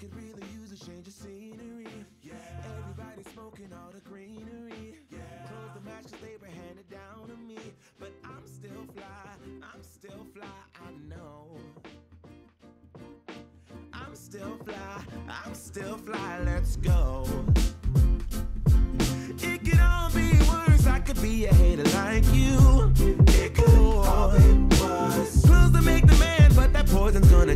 could really use a change of scenery. Yeah. Everybody smoking all the greenery. Yeah. Close the matches they were handed down to me. But I'm still fly, I'm still fly, I know. I'm still fly, I'm still fly, let's go. It could all be worse, I could be a hater like you. It could all be worse. Clothes to make the man, but that poison's gonna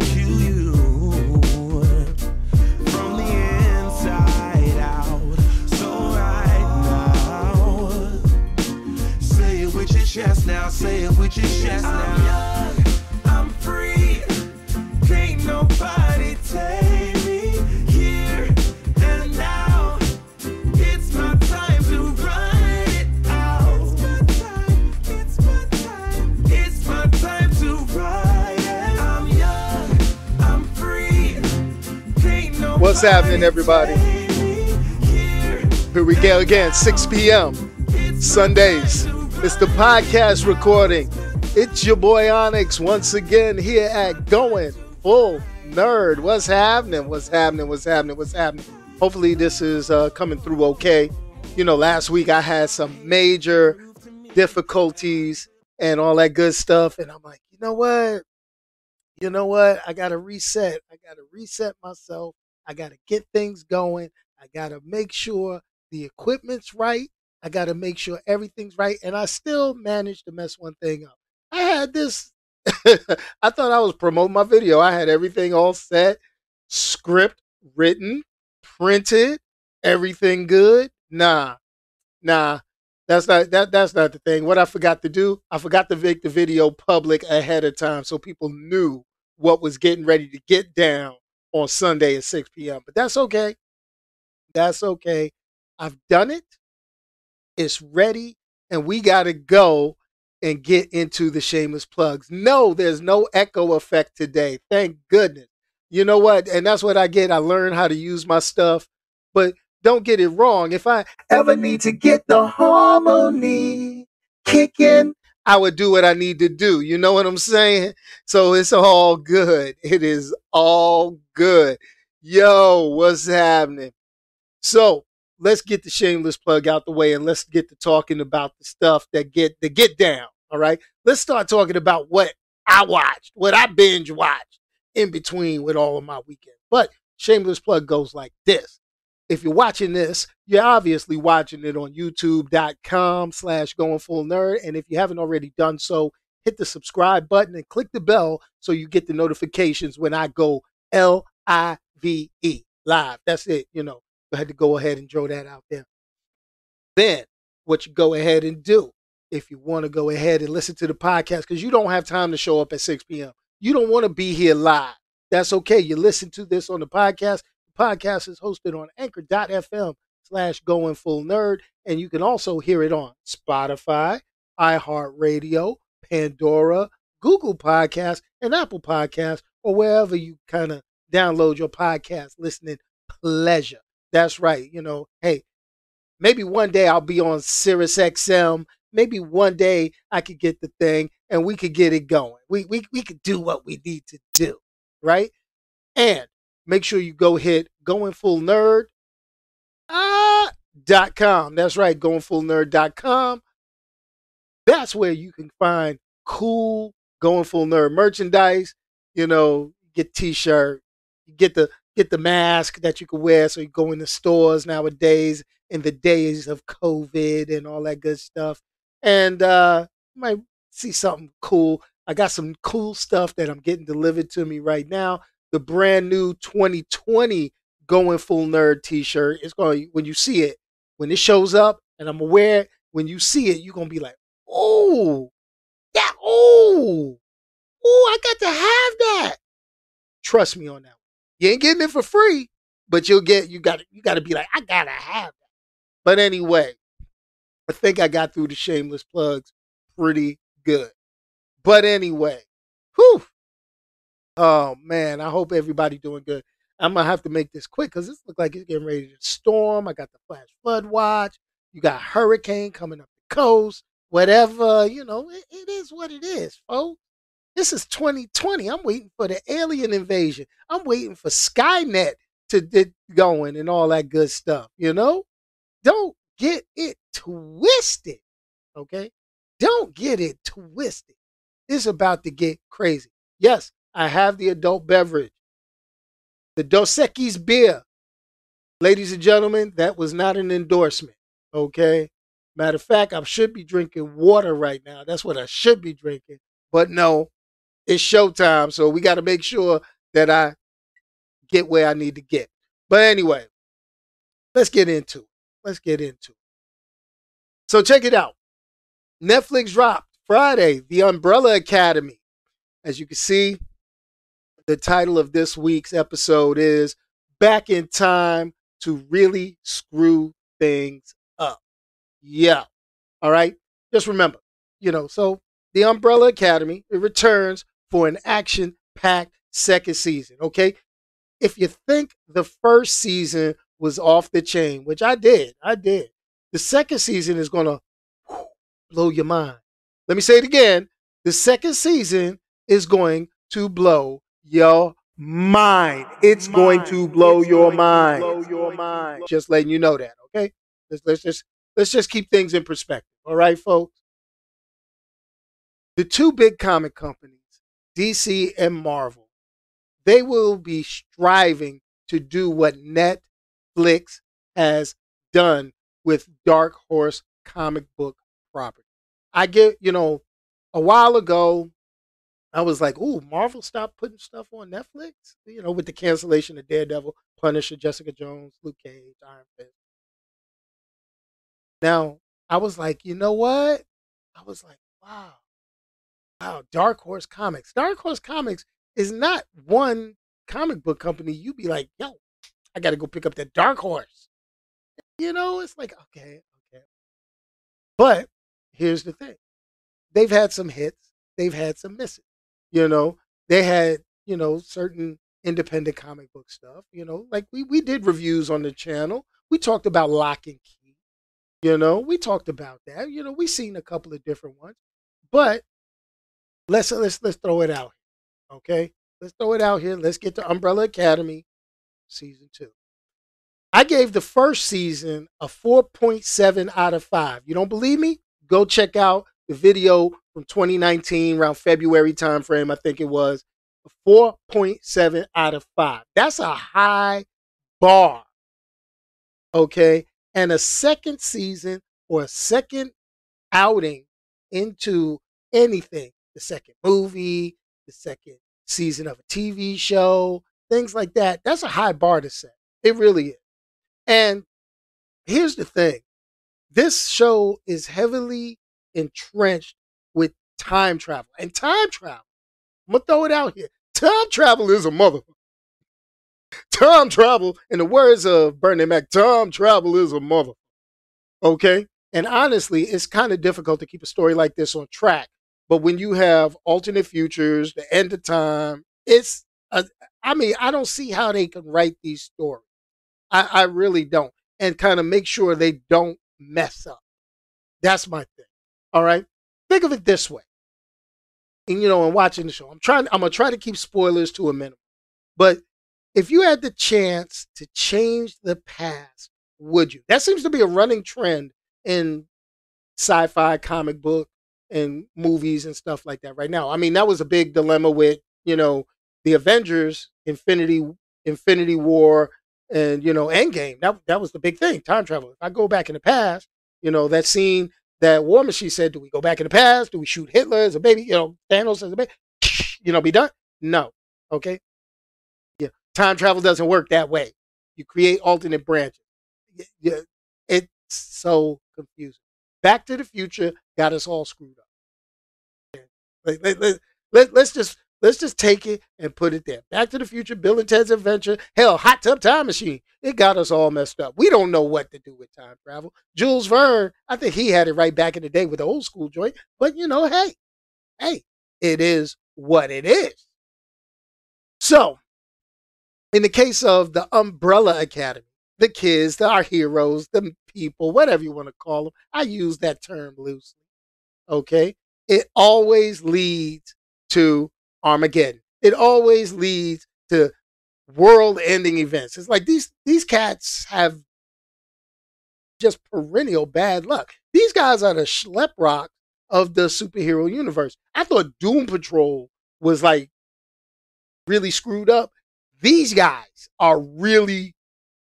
chest now, say it with your chest now. I'm young, I'm free. Can't nobody take me here and now. It's my time to run it out. It's my time. It's my time. It's my time to ride it. I'm young. I'm free. Can't nobody What's happening, everybody? take me here. Here we go again, 6 p.m. Sundays. It's the podcast recording. It's your boy Onyx once again here at Going Full Nerd. What's happening? What's happening? What's happening? What's happening? Hopefully, this is uh, coming through okay. You know, last week I had some major difficulties and all that good stuff. And I'm like, you know what? You know what? I got to reset. I got to reset myself. I got to get things going. I got to make sure the equipment's right. I got to make sure everything's right. And I still managed to mess one thing up. I had this, I thought I was promoting my video. I had everything all set, script written, printed, everything good. Nah, nah. That's not that. That's not the thing. What I forgot to do, I forgot to make the video public ahead of time so people knew what was getting ready to get down on Sunday at 6 p.m. But that's okay. That's okay. I've done it. It's ready, and we got to go and get into the shameless plugs. No, there's no echo effect today. Thank goodness. You know what? And that's what I get. I learn how to use my stuff. But don't get it wrong. If I ever need to get the harmony kicking, I would do what I need to do. You know what I'm saying? So it's all good. It is all good. Yo, what's happening? So let's get the shameless plug out the way and let's get to talking about the stuff that get the get down. All right. Let's start talking about what I watched, what I binge watched in between with all of my weekend. But shameless plug goes like this. If you're watching this, you're obviously watching it on youtube.com slash going full nerd. And if you haven't already done so, hit the subscribe button and click the bell so you get the notifications when I go L I V E live. That's it. You know, I had to go ahead and throw that out there. Then, what you go ahead and do if you want to go ahead and listen to the podcast because you don't have time to show up at 6 p.m. You don't want to be here live. That's okay. You listen to this on the podcast. The podcast is hosted on anchor.fm slash going full nerd. And you can also hear it on Spotify, iHeartRadio, Pandora, Google Podcasts, and Apple Podcasts, or wherever you kind of download your podcast listening pleasure. That's right. You know, hey, maybe one day I'll be on Sirius XM. Maybe one day I could get the thing and we could get it going. We we we could do what we need to do, right? And make sure you go hit going full nerd uh, dot com. That's right, going full nerd dot com. That's where you can find cool going full nerd merchandise. You know, get t-shirt, you get the get the mask that you can wear so you go in the stores nowadays in the days of COVID and all that good stuff. And uh you might see something cool. I got some cool stuff that I'm getting delivered to me right now. The brand new 2020 Going Full Nerd t-shirt. It's going when you see it, when it shows up and I'm aware when you see it, you're gonna be like, oh, yeah, oh, oh, I got to have that. Trust me on that. You ain't getting it for free, but you'll get you got you got to be like, I gotta have it. But anyway, I think I got through the shameless plugs pretty good. But anyway, whew. Oh man, I hope everybody doing good. I'm gonna have to make this quick because this looks like it's getting ready to storm. I got the flash flood watch. You got hurricane coming up the coast. Whatever, you know, it, it is what it is, folks. This is 2020. I'm waiting for the alien invasion. I'm waiting for Skynet to get going and all that good stuff, you know? Don't get it twisted, okay? Don't get it twisted. It's about to get crazy. Yes, I have the adult beverage, the Dos Equis beer. Ladies and gentlemen, that was not an endorsement, okay? Matter of fact, I should be drinking water right now. That's what I should be drinking. But no, it's showtime. So we got to make sure that I get where I need to get. But anyway, let's get into it. Let's get into it. So check it out. Netflix dropped Friday, The Umbrella Academy. As you can see, the title of this week's episode is Back in Time to Really Screw Things Up. Yeah. All right. Just remember, you know, so The Umbrella Academy, it returns for an action packed second season. Okay. If you think the first season was off the chain, which I did, I did, the second season is going to blow your mind. Let me say it again. The second season is going to blow your mind. It's mind. going to blow, it's your, mind. Blow your mind. Just letting you know that, okay? Let's, let's just let's just keep things in perspective. All right, folks? The two big comic companies, DC and Marvel, they will be striving to do what Netflix has done with Dark Horse comic book property. I get, you know, a while ago, I was like, "Ooh, Marvel stopped putting stuff on Netflix." You know, with the cancellation of Daredevil, Punisher, Jessica Jones, Luke Cage, Iron Fist. Now, I was like, you know what? I was like, wow, wow, Dark Horse Comics. Dark Horse Comics is not one comic book company. You'd be like, yo, I got to go pick up that Dark Horse. You know, it's like, okay, okay. But here's the thing they've had some hits, they've had some misses. You know, they had, you know, certain independent comic book stuff, you know, like we, we did reviews on the channel. We talked about Locke and Key. You know, we talked about that. You know, we seen a couple of different ones. But let's let's let's throw it out. Okay? Let's throw it out here. Let's get to Umbrella Academy season 2. I gave the first season a 4.7 out of 5. You don't believe me? Go check out the video from 2019, around February timeframe, I think it was, 4.7 out of 5. That's a high bar. Okay. And a second season or a second outing into anything, the second movie, the second season of a TV show, things like that, that's a high bar to set. It really is. And here's the thing this show is heavily entrenched with time travel. And time travel, I'm going to throw it out here. Time travel is a mother. Time travel, in the words of Bernie Mac, time travel is a mother. Okay? And honestly, it's kind of difficult to keep a story like this on track. But when you have alternate futures, the end of time, it's, a, I mean, I don't see how they can write these stories. I, I really don't. And kind of make sure they don't mess up. That's my thing. All right. Think of it this way. And you know, I'm watching the show. I'm trying, I'm gonna try to keep spoilers to a minimum. But if you had the chance to change the past, would you? That seems to be a running trend in sci-fi comic book and movies and stuff like that right now. I mean, that was a big dilemma with, you know, the Avengers, Infinity Infinity War, and you know, Endgame. That that was the big thing, time travel. If I go back in the past, you know, that scene that War Machine said, do we go back in the past? Do we shoot Hitler as a baby? You know, Thanos as a baby? You know, be done? No. Okay. Yeah. Time travel doesn't work that way. You create alternate branches. Yeah. It's so confusing. Back to the Future got us all screwed up. Let, let, let, let, let's just Let's just take it and put it there. Back to the Future, Bill and Ted's Adventure, hell, Hot Tub Time Machine. It got us all messed up. We don't know what to do with time travel. Jules Verne, I think he had it right back in the day with the old school joint. But you know, hey, hey, it is what it is. So, in the case of the Umbrella Academy, the kids, the, our heroes, the people, whatever you want to call them, I use that term loosely. Okay, it always leads to Armageddon. It always leads to world-ending events. It's like these these cats have just perennial bad luck. These guys are the Schleprock of the superhero universe. I thought Doom Patrol was like really screwed up. These guys are really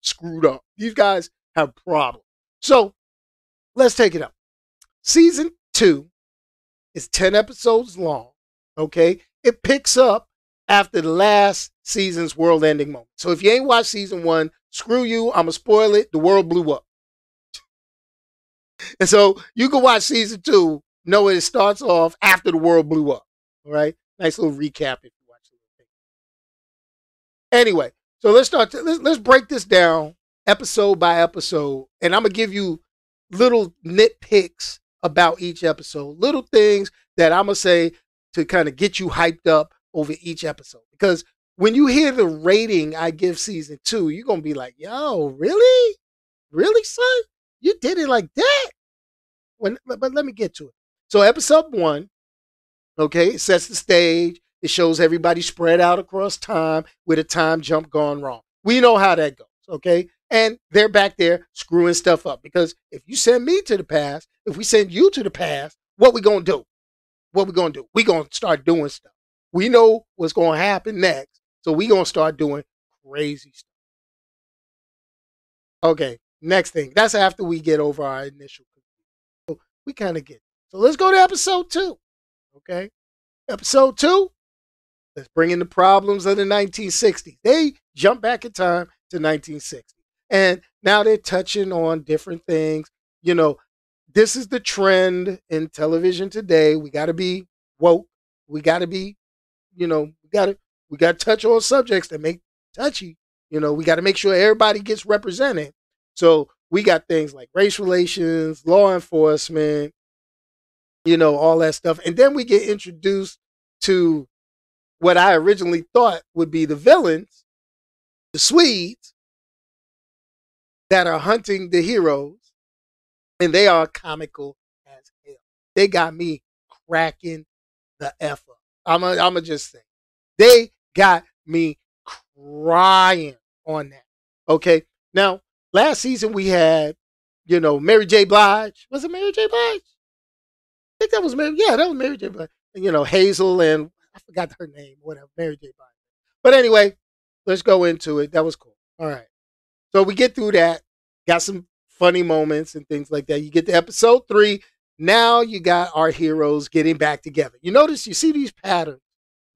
screwed up. These guys have problems. So let's take it up. Season two is 10 episodes long. Okay. It picks up after the last season's world ending moment. So if you ain't watched season one, screw you. I'm going to spoil it. The world blew up. and so you can watch season two, know it starts off after the world blew up. All right. Nice little recap if you watch the thing. Anyway, so let's start. To, let's, let's break this down episode by episode. And I'm to give you little nitpicks about each episode, little things that I'm to say to kind of get you hyped up over each episode. Because when you hear the rating I give season two, you're to be like, yo, really? Really, son? You did it like that? When, but let me get to it. So, episode one, okay, sets the stage. It shows everybody spread out across time with a time jump gone wrong. We know how that goes, okay? And they're back there screwing stuff up because if you send me to the past, if we send you to the past, what we gonna do? What we gonna do? We gonna start doing stuff. We know what's gonna happen next, so we gonna start doing crazy stuff. Okay, next thing. That's after we get over our initial. So we kind of get. So let's go to episode two. Okay, episode two. Let's bring in the problems of the 1960s. They jump back in time to 1960. And now they're touching on different things. You know, this is the trend in television today. We got to be woke. We got to be, you know, we got to we got to touch on subjects that make touchy. You know, we got to make sure everybody gets represented. So we got things like race relations, law enforcement, you know, all that stuff. And then we get introduced to what I originally thought would be the villains, the Swedes, that are hunting the heroes, and they are comical as hell. They got me cracking the F up. I'm going to just say, they got me crying on that. Okay. Now, last season we had, you know, Mary J. Blige. Was it Mary J. Blige? I think that was Mary. Yeah, that was Mary J. Blige. You know, Hazel and I forgot her name, whatever, Mary J. Blige. But anyway, let's go into it. That was cool. All right. So we get through that, got some funny moments and things like that. You get to episode three. Now you got our heroes getting back together. You notice, you see these patterns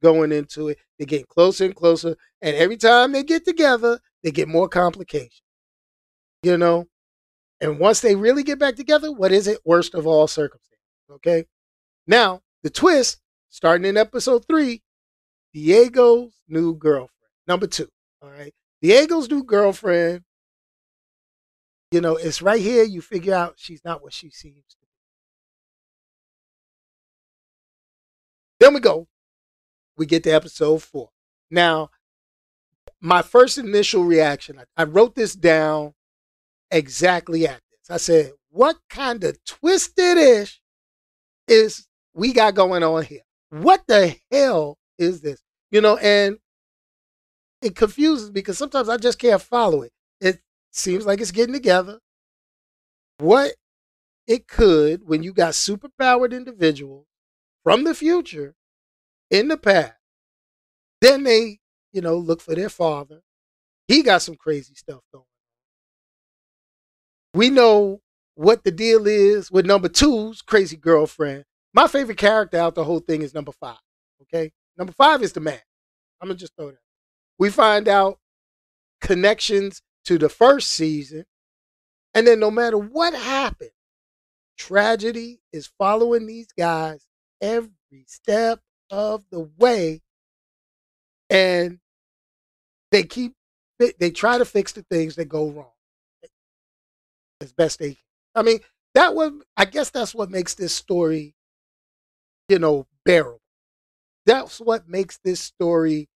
going into it. They're getting closer and closer. And every time they get together, they get more complications. You know? And once they really get back together, what is it? Worst of all circumstances. Okay? Now, the twist, starting in episode three, Diego's new girlfriend. Number two. All right. Diego's new girlfriend, you know, it's right here. You figure out she's not what she seems to be. Then we go. We get to episode four. Now, my first initial reaction, I, I wrote this down exactly at this. I said, what kind of twisted ish is we got going on here? What the hell is this? You know, and it confuses me because sometimes I just can't follow it. It seems like it's getting together. What it could when you got superpowered individuals from the future in the past, then they, you know, look for their father. He got some crazy stuff going. We know what the deal is with number two's crazy girlfriend. My favorite character out the whole thing is number five. Okay. Number five is the man. I'm gonna just throw that we find out connections to the first season. And then no matter what happened, tragedy is following these guys every step of the way. And they keep, they, they try to fix the things that go wrong as best they can. I mean, that was, I guess that's what makes this story, you know, bearable. That's what makes this story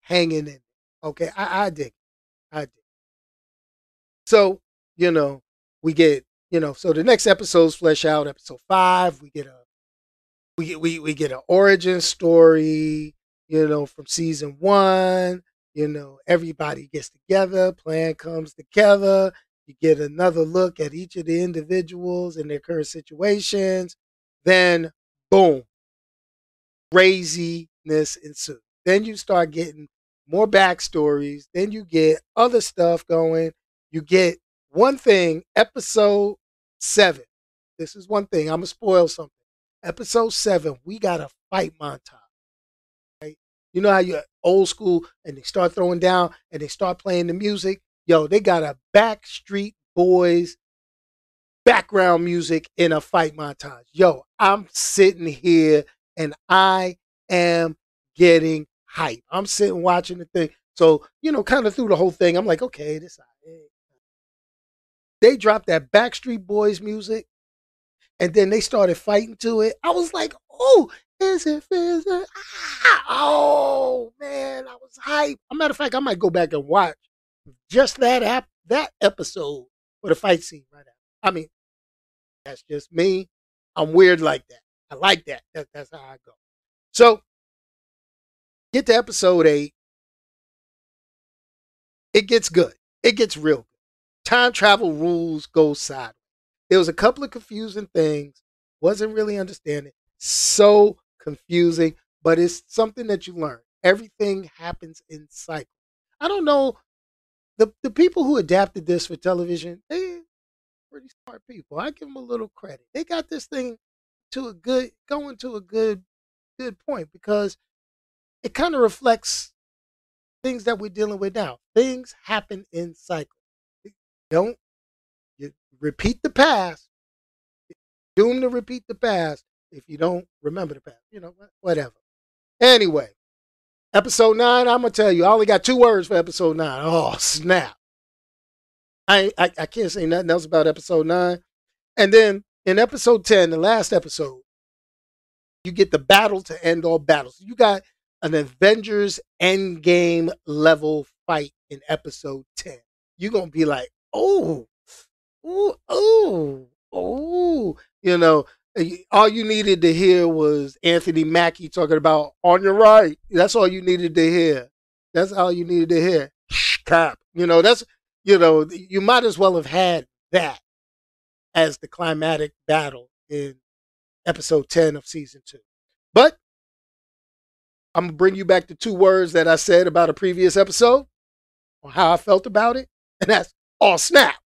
hanging in. Okay, I, I dig. I dig. So, you know, we get, you know, so the next episodes flesh out episode five. We get a we get we, we get an origin story, you know, from season one. You know, everybody gets together, plan comes together. You get another look at each of the individuals and their current situations. Then, boom, craziness ensues. Then you start getting more backstories. Then you get other stuff going. You get one thing, episode seven. This is one thing. I'm gonna spoil something. Episode seven, we got a fight montage. Right? You know how you're old school and they start throwing down and they start playing the music. Yo, they got a Backstreet Boys background music in a fight montage. Yo, I'm sitting here and I am getting hype. I'm sitting watching the thing. So, you know, kind of through the whole thing, I'm like, okay, this they dropped that Backstreet Boys music and then they started fighting to it. I was like, oh, is it, is it? Ah, oh man, I was hype. As A matter of fact, I might go back and watch just that app that episode for the fight scene right now. I mean, that's just me. I'm weird like that. I like that. that that's how I go. So get to episode eight. It gets good. It gets real good. Time travel rules go sideways. There was a couple of confusing things. Wasn't really understanding. So confusing, but it's something that you learn. Everything happens in cycles. I don't know. The the people who adapted this for television, they pretty smart people. I give them a little credit. They got this thing to a good going to a good good point because it kind of reflects things that we're dealing with now. Things happen in cycles. Don't you repeat the past. Doomed to repeat the past if you don't remember the past. You know, whatever. Anyway, episode nine, I'm gonna tell you, I only got two words for episode nine. Oh, snap. I, I, I can't say nothing else about episode nine. And then in episode 10, the last episode, you get the battle to end all battles. You got an Avengers Endgame level fight in episode 10. You're to be like, oh, oh, oh, oh. You know, all you needed to hear was Anthony Mackie talking about on your right. That's all you needed to hear. That's all you needed to hear. Shh, Cap. You know, that's, you know, you might as well have had that as the climatic battle in episode 10 of season two. But I'm going to bring you back to two words that I said about a previous episode on how I felt about it. And that's all oh, snap.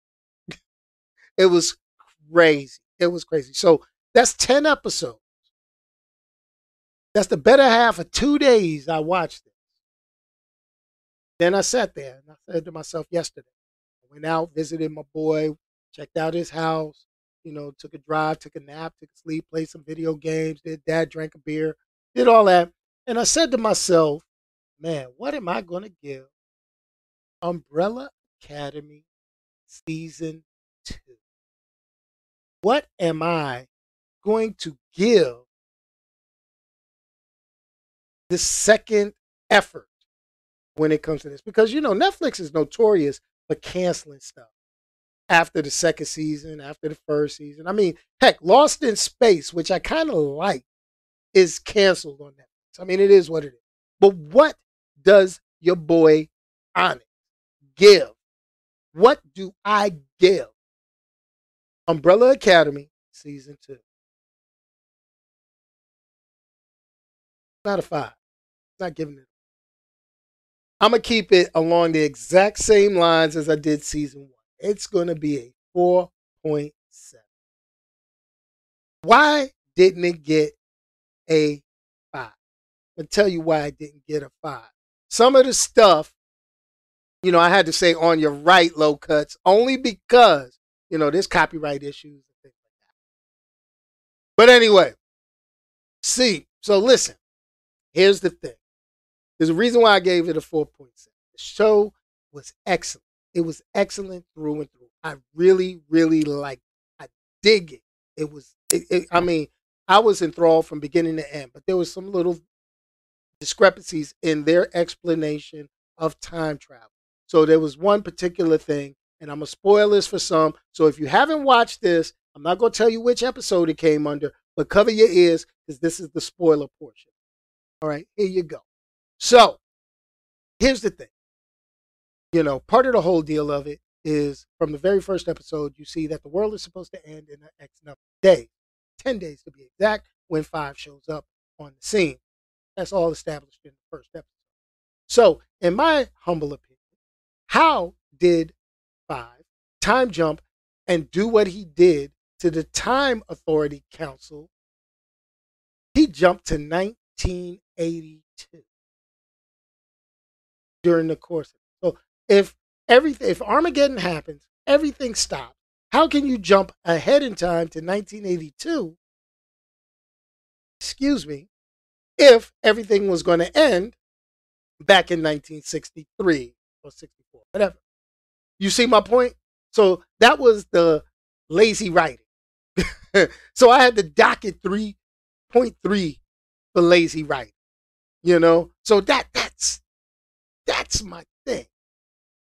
it was crazy. It was crazy. So that's 10 episodes. That's the better half of two days I watched this. Then I sat there and I said to myself yesterday, went out, visited my boy, checked out his house, you know, took a drive, took a nap, took a sleep, played some video games, did dad drank a beer, did all that. And I said to myself, man, what am I going to give Umbrella Academy season two? What am I going to give the second effort when it comes to this? Because, you know, Netflix is notorious for canceling stuff after the second season, after the first season. I mean, heck, Lost in Space, which I kind of like, is canceled on Netflix. I mean, it is what it is. But what does your boy Onyx give? What do I give? Umbrella Academy season two. Not a five. Not giving it. I'm gonna keep it along the exact same lines as I did season one it's to be a 4.7. Why didn't it get a 5? I'll tell you why I didn't get a 5. Some of the stuff, you know, I had to say on your right, low cuts, only because, you know, there's copyright issues and things like that. But anyway, see, so listen, here's the thing. There's a reason why I gave it a 4.7. The show was excellent. It was excellent through and through. I really, really like. I dig it. It was. It, it, I mean, I was enthralled from beginning to end, but there was some little discrepancies in their explanation of time travel. So there was one particular thing, and I'm gonna spoil this for some. So if you haven't watched this, I'm not gonna tell you which episode it came under, but cover your ears because this is the spoiler portion. All right, here you go. So here's the thing you know, part of the whole deal of it is from the very first episode, you see that the world is supposed to end in an X number of days, 10 days to be exact, when five shows up on the scene. That's all established in the first episode. So, in my humble opinion, how did five time jump and do what he did to the Time Authority Council? He jumped to 1982 during the course. So, if everything, if Armageddon happens, everything stops. How can you jump ahead in time to 1982? Excuse me, if everything was going to end back in 1963 or 64, whatever. You see my point? So that was the lazy writing. so I had to docket 3.3 for lazy writing. You know? So that that's that's my thing.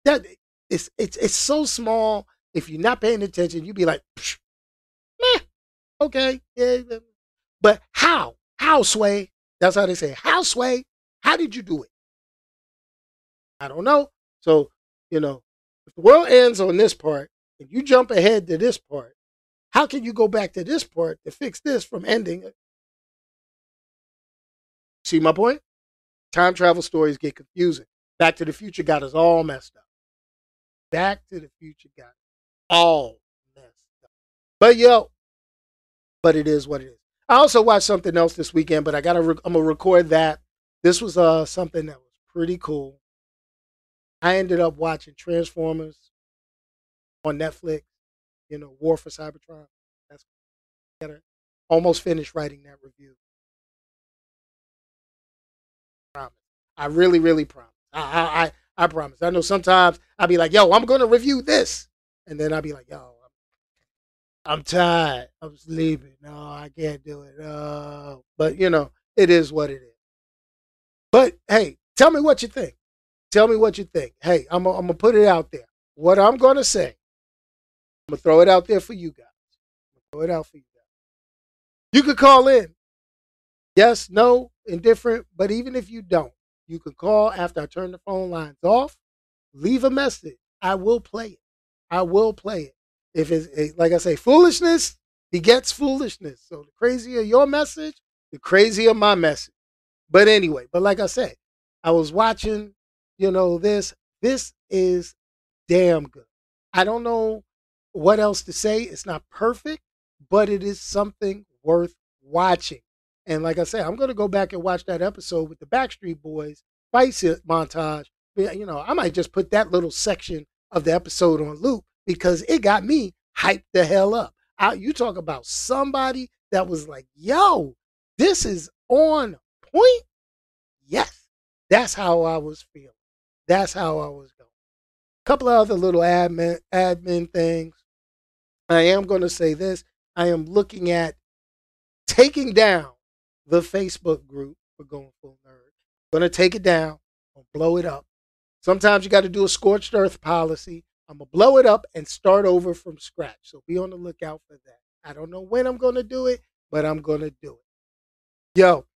That it's it's it's so small. If you're not paying attention, you'd be like, meh, okay, yeah. But how? How sway? That's how they say. How sway? How did you do it? I don't know. So, you know, if the world ends on this part and you jump ahead to this part, how can you go back to this part to fix this from ending? See my point? Time travel stories get confusing. Back to the Future got us all messed up. Back to the Future got all messed up. But yo, but it is what it is. I also watched something else this weekend, but I gotta re- I'm gonna record that. This was uh something that was pretty cool. I ended up watching Transformers on Netflix. You know, War for Cybertron. That's gotta almost finished writing that review. Promise. I really, really promise. I, I, I promise. I know sometimes I'll be like, yo, I'm gonna review this, and then I'll be like, yo, I'm tired. I'm sleeping. No, I can't do it. Uh, but you know, it is what it is. But hey, tell me what you think. Tell me what you think. Hey, I'm I'm gonna put it out there. What I'm gonna say, I'm gonna throw it out there for you guys. throw it out for you guys. You could call in. Yes, no, indifferent. But even if you don't, you can call after I turn the phone lines off. Leave a message. I will play it. I will play it if it's eh, like I say, foolishness begets foolishness. So the crazier your message, the crazier my message. But anyway, but like I said, I was watching, you know, this. This is damn good. I don't know what else to say. It's not perfect, but it is something worth watching. And like I said, I'm going to go back and watch that episode with the Backstreet Boys fight montage. You know, I might just put that little section of the episode on loop because it got me hyped the hell up. I, you talk about somebody that was like, yo, this is on point. Yes, that's how I was feeling. That's how I was going. A couple of other little admin admin things. I am going to say this. I am looking at taking down the Facebook group for Going Full Nerd. To take it down. gonna blow it up. Sometimes you got to do a scorched earth policy. I'm gonna blow it up and start over from scratch. So be on the lookout for that. I don't know when I'm gonna do it, but I'm gonna do it. Yo,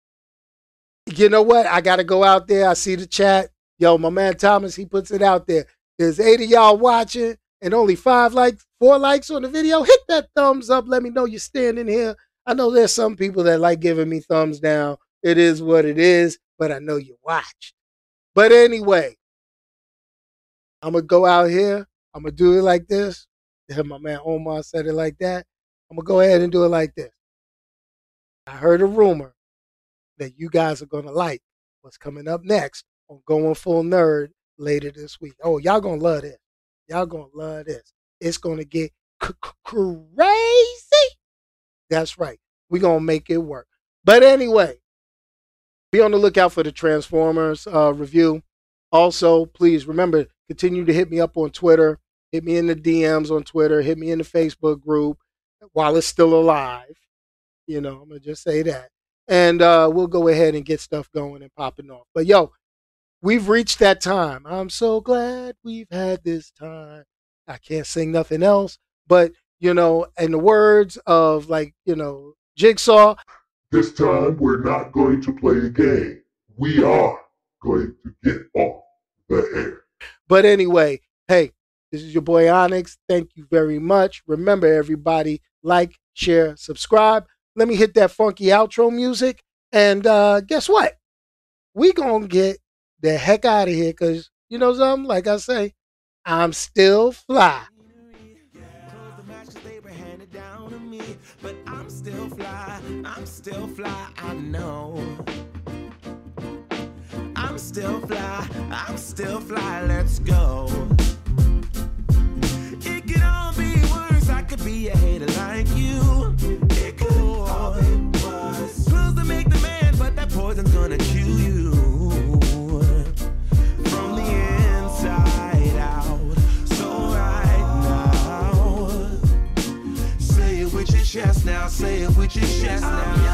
you know what? I gotta go out there. I see the chat. Yo, my man Thomas, he puts it out there. There's eight of y'all watching and only five likes, four likes on the video. Hit that thumbs up. Let me know you're standing here. I know there's some people that like giving me thumbs down. It is what it is, but I know you watch. But anyway, I'm gonna go out here I'm gonna do it like this. My man Omar said it like that. I'm gonna go ahead and do it like this. I heard a rumor that you guys are gonna like what's coming up next on Going Full Nerd later this week. Oh, y'all gonna love this. Y'all gonna love this. It's gonna get crazy. That's right. We're gonna make it work. But anyway, be on the lookout for the Transformers uh, review. Also, please remember continue to hit me up on Twitter Hit me in the DMs on Twitter. Hit me in the Facebook group while it's still alive. You know, I'm gonna just say that, and uh, we'll go ahead and get stuff going and popping off. But yo, we've reached that time. I'm so glad we've had this time. I can't sing nothing else, but you know, in the words of like you know Jigsaw. This time we're not going to play a game. We are going to get off the air. But anyway, hey, this is your boy Onyx. Thank you very much. Remember, everybody, like, share, subscribe. Let me hit that funky outro music. And uh, guess what? We gonna get the heck out of here because you know something? Like I say, I'm still fly. I'm still fly, I'm still fly, I know. I'm still fly, I'm still fly, let's go. say it with your chest now.